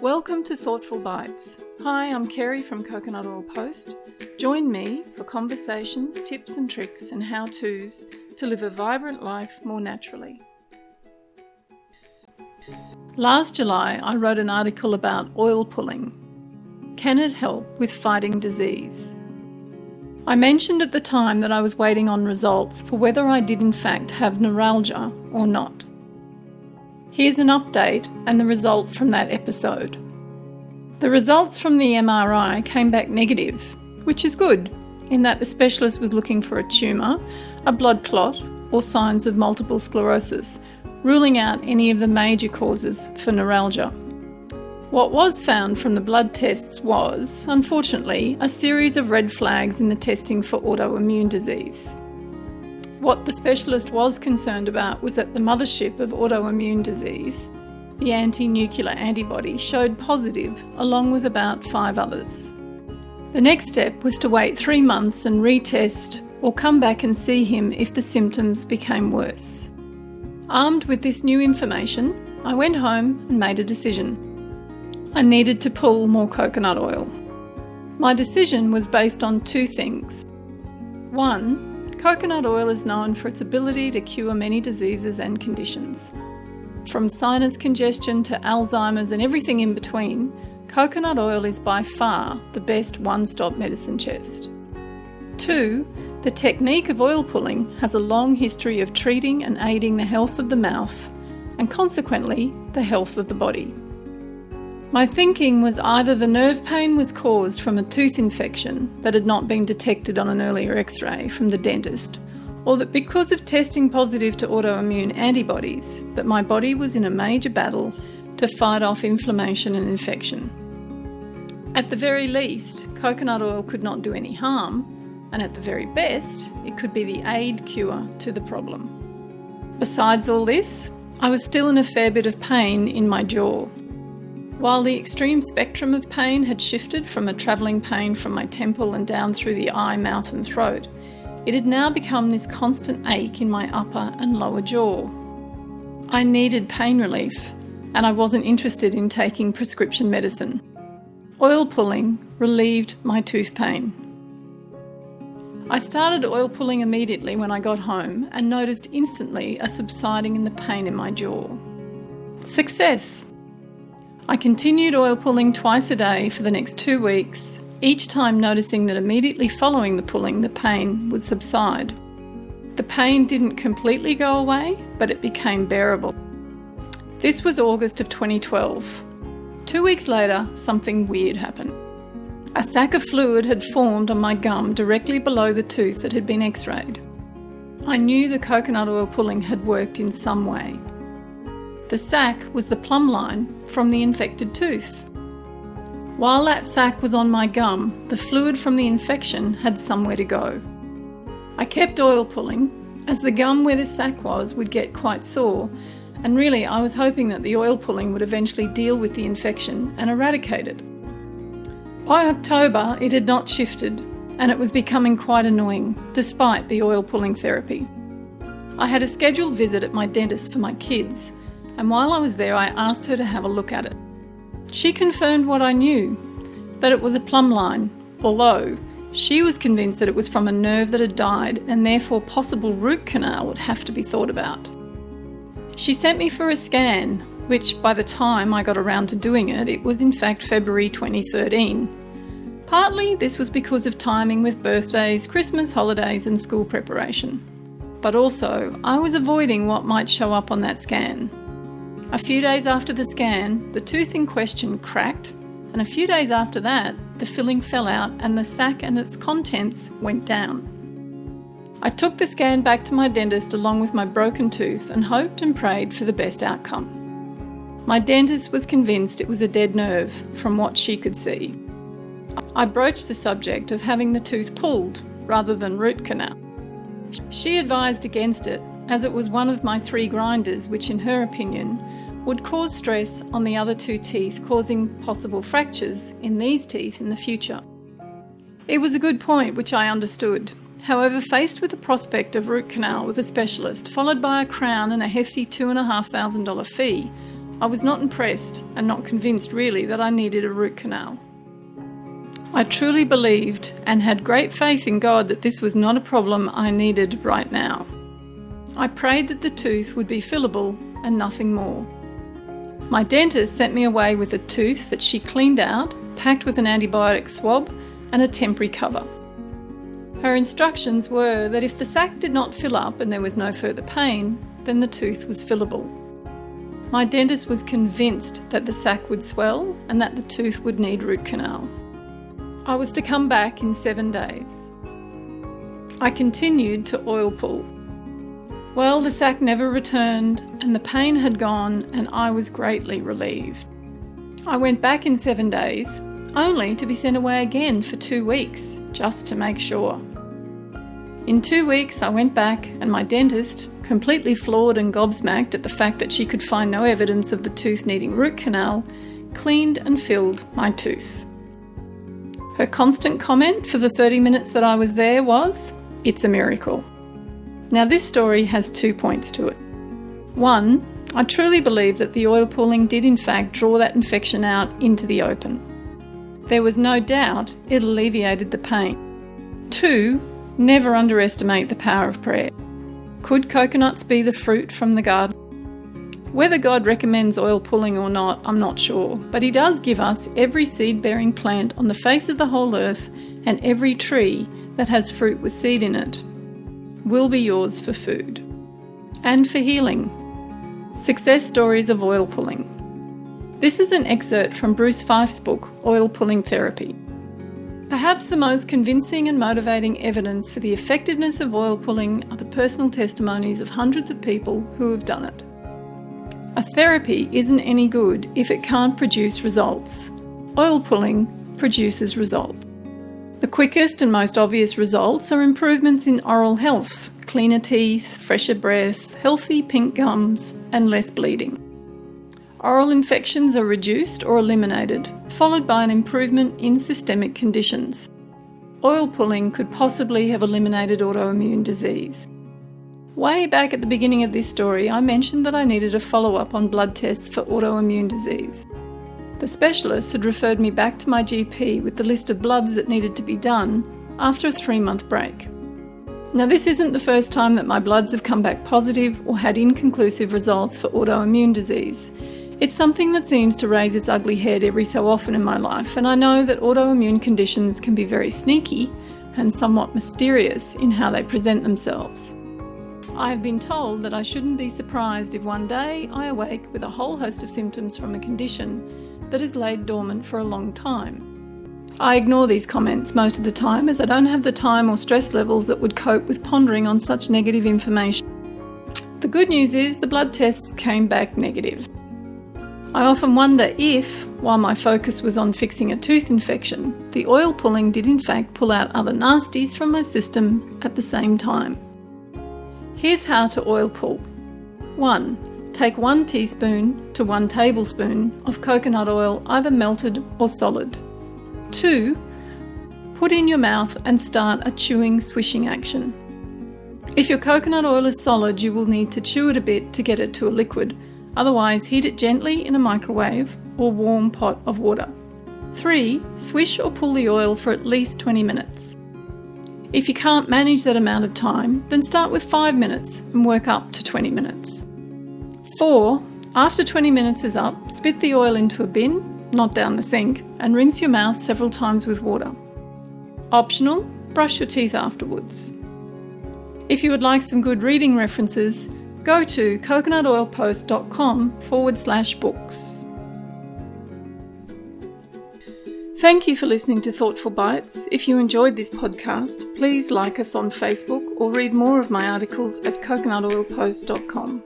Welcome to Thoughtful Bites. Hi, I'm Kerry from Coconut Oil Post. Join me for conversations, tips, and tricks and how to's to live a vibrant life more naturally. Last July, I wrote an article about oil pulling. Can it help with fighting disease? I mentioned at the time that I was waiting on results for whether I did in fact have neuralgia or not. Here's an update and the result from that episode. The results from the MRI came back negative, which is good, in that the specialist was looking for a tumour, a blood clot, or signs of multiple sclerosis, ruling out any of the major causes for neuralgia. What was found from the blood tests was, unfortunately, a series of red flags in the testing for autoimmune disease. What the specialist was concerned about was that the mothership of autoimmune disease, the anti nuclear antibody, showed positive along with about five others. The next step was to wait three months and retest or come back and see him if the symptoms became worse. Armed with this new information, I went home and made a decision. I needed to pull more coconut oil. My decision was based on two things. One, Coconut oil is known for its ability to cure many diseases and conditions. From sinus congestion to Alzheimer's and everything in between, coconut oil is by far the best one stop medicine chest. Two, the technique of oil pulling has a long history of treating and aiding the health of the mouth and consequently the health of the body. My thinking was either the nerve pain was caused from a tooth infection that had not been detected on an earlier x ray from the dentist, or that because of testing positive to autoimmune antibodies, that my body was in a major battle to fight off inflammation and infection. At the very least, coconut oil could not do any harm, and at the very best, it could be the aid cure to the problem. Besides all this, I was still in a fair bit of pain in my jaw, while the extreme spectrum of pain had shifted from a travelling pain from my temple and down through the eye, mouth, and throat, it had now become this constant ache in my upper and lower jaw. I needed pain relief, and I wasn't interested in taking prescription medicine. Oil pulling relieved my tooth pain. I started oil pulling immediately when I got home and noticed instantly a subsiding in the pain in my jaw. Success! I continued oil pulling twice a day for the next two weeks, each time noticing that immediately following the pulling, the pain would subside. The pain didn't completely go away, but it became bearable. This was August of 2012. Two weeks later, something weird happened. A sac of fluid had formed on my gum directly below the tooth that had been x rayed. I knew the coconut oil pulling had worked in some way. The sac was the plumb line from the infected tooth. While that sac was on my gum, the fluid from the infection had somewhere to go. I kept oil pulling, as the gum where the sac was would get quite sore, and really I was hoping that the oil pulling would eventually deal with the infection and eradicate it. By October, it had not shifted, and it was becoming quite annoying, despite the oil pulling therapy. I had a scheduled visit at my dentist for my kids, and while I was there, I asked her to have a look at it. She confirmed what I knew that it was a plumb line, although she was convinced that it was from a nerve that had died and therefore possible root canal would have to be thought about. She sent me for a scan, which by the time I got around to doing it, it was in fact February 2013. Partly this was because of timing with birthdays, Christmas holidays, and school preparation. But also, I was avoiding what might show up on that scan. A few days after the scan, the tooth in question cracked, and a few days after that, the filling fell out and the sac and its contents went down. I took the scan back to my dentist along with my broken tooth and hoped and prayed for the best outcome. My dentist was convinced it was a dead nerve from what she could see. I broached the subject of having the tooth pulled rather than root canal. She advised against it as it was one of my three grinders, which, in her opinion, would cause stress on the other two teeth, causing possible fractures in these teeth in the future. It was a good point, which I understood. However, faced with the prospect of root canal with a specialist, followed by a crown and a hefty $2,500 fee, I was not impressed and not convinced really that I needed a root canal. I truly believed and had great faith in God that this was not a problem I needed right now. I prayed that the tooth would be fillable and nothing more. My dentist sent me away with a tooth that she cleaned out, packed with an antibiotic swab, and a temporary cover. Her instructions were that if the sac did not fill up and there was no further pain, then the tooth was fillable. My dentist was convinced that the sac would swell and that the tooth would need root canal. I was to come back in seven days. I continued to oil pull. Well, the sac never returned and the pain had gone, and I was greatly relieved. I went back in seven days, only to be sent away again for two weeks, just to make sure. In two weeks, I went back, and my dentist, completely floored and gobsmacked at the fact that she could find no evidence of the tooth needing root canal, cleaned and filled my tooth. Her constant comment for the 30 minutes that I was there was, It's a miracle. Now, this story has two points to it. One, I truly believe that the oil pulling did in fact draw that infection out into the open. There was no doubt it alleviated the pain. Two, never underestimate the power of prayer. Could coconuts be the fruit from the garden? Whether God recommends oil pulling or not, I'm not sure, but He does give us every seed bearing plant on the face of the whole earth and every tree that has fruit with seed in it will be yours for food and for healing. Success stories of oil pulling. This is an excerpt from Bruce Fife's book, Oil Pulling Therapy. Perhaps the most convincing and motivating evidence for the effectiveness of oil pulling are the personal testimonies of hundreds of people who have done it. A therapy isn't any good if it can't produce results. Oil pulling produces results. The quickest and most obvious results are improvements in oral health, cleaner teeth, fresher breath, healthy pink gums, and less bleeding. Oral infections are reduced or eliminated, followed by an improvement in systemic conditions. Oil pulling could possibly have eliminated autoimmune disease. Way back at the beginning of this story, I mentioned that I needed a follow up on blood tests for autoimmune disease. The specialist had referred me back to my GP with the list of bloods that needed to be done after a three month break. Now, this isn't the first time that my bloods have come back positive or had inconclusive results for autoimmune disease. It's something that seems to raise its ugly head every so often in my life, and I know that autoimmune conditions can be very sneaky and somewhat mysterious in how they present themselves. I have been told that I shouldn't be surprised if one day I awake with a whole host of symptoms from a condition that has laid dormant for a long time. I ignore these comments most of the time as I don't have the time or stress levels that would cope with pondering on such negative information. The good news is the blood tests came back negative. I often wonder if, while my focus was on fixing a tooth infection, the oil pulling did in fact pull out other nasties from my system at the same time. Here's how to oil pull 1. Take 1 teaspoon to 1 tablespoon of coconut oil, either melted or solid. 2. Put in your mouth and start a chewing swishing action. If your coconut oil is solid, you will need to chew it a bit to get it to a liquid, otherwise, heat it gently in a microwave or warm pot of water. 3. Swish or pull the oil for at least 20 minutes. If you can't manage that amount of time, then start with 5 minutes and work up to 20 minutes. 4. After 20 minutes is up, spit the oil into a bin, not down the sink, and rinse your mouth several times with water. Optional, brush your teeth afterwards. If you would like some good reading references, go to coconutoilpost.com forward slash books. Thank you for listening to Thoughtful Bites. If you enjoyed this podcast, please like us on Facebook or read more of my articles at coconutoilpost.com.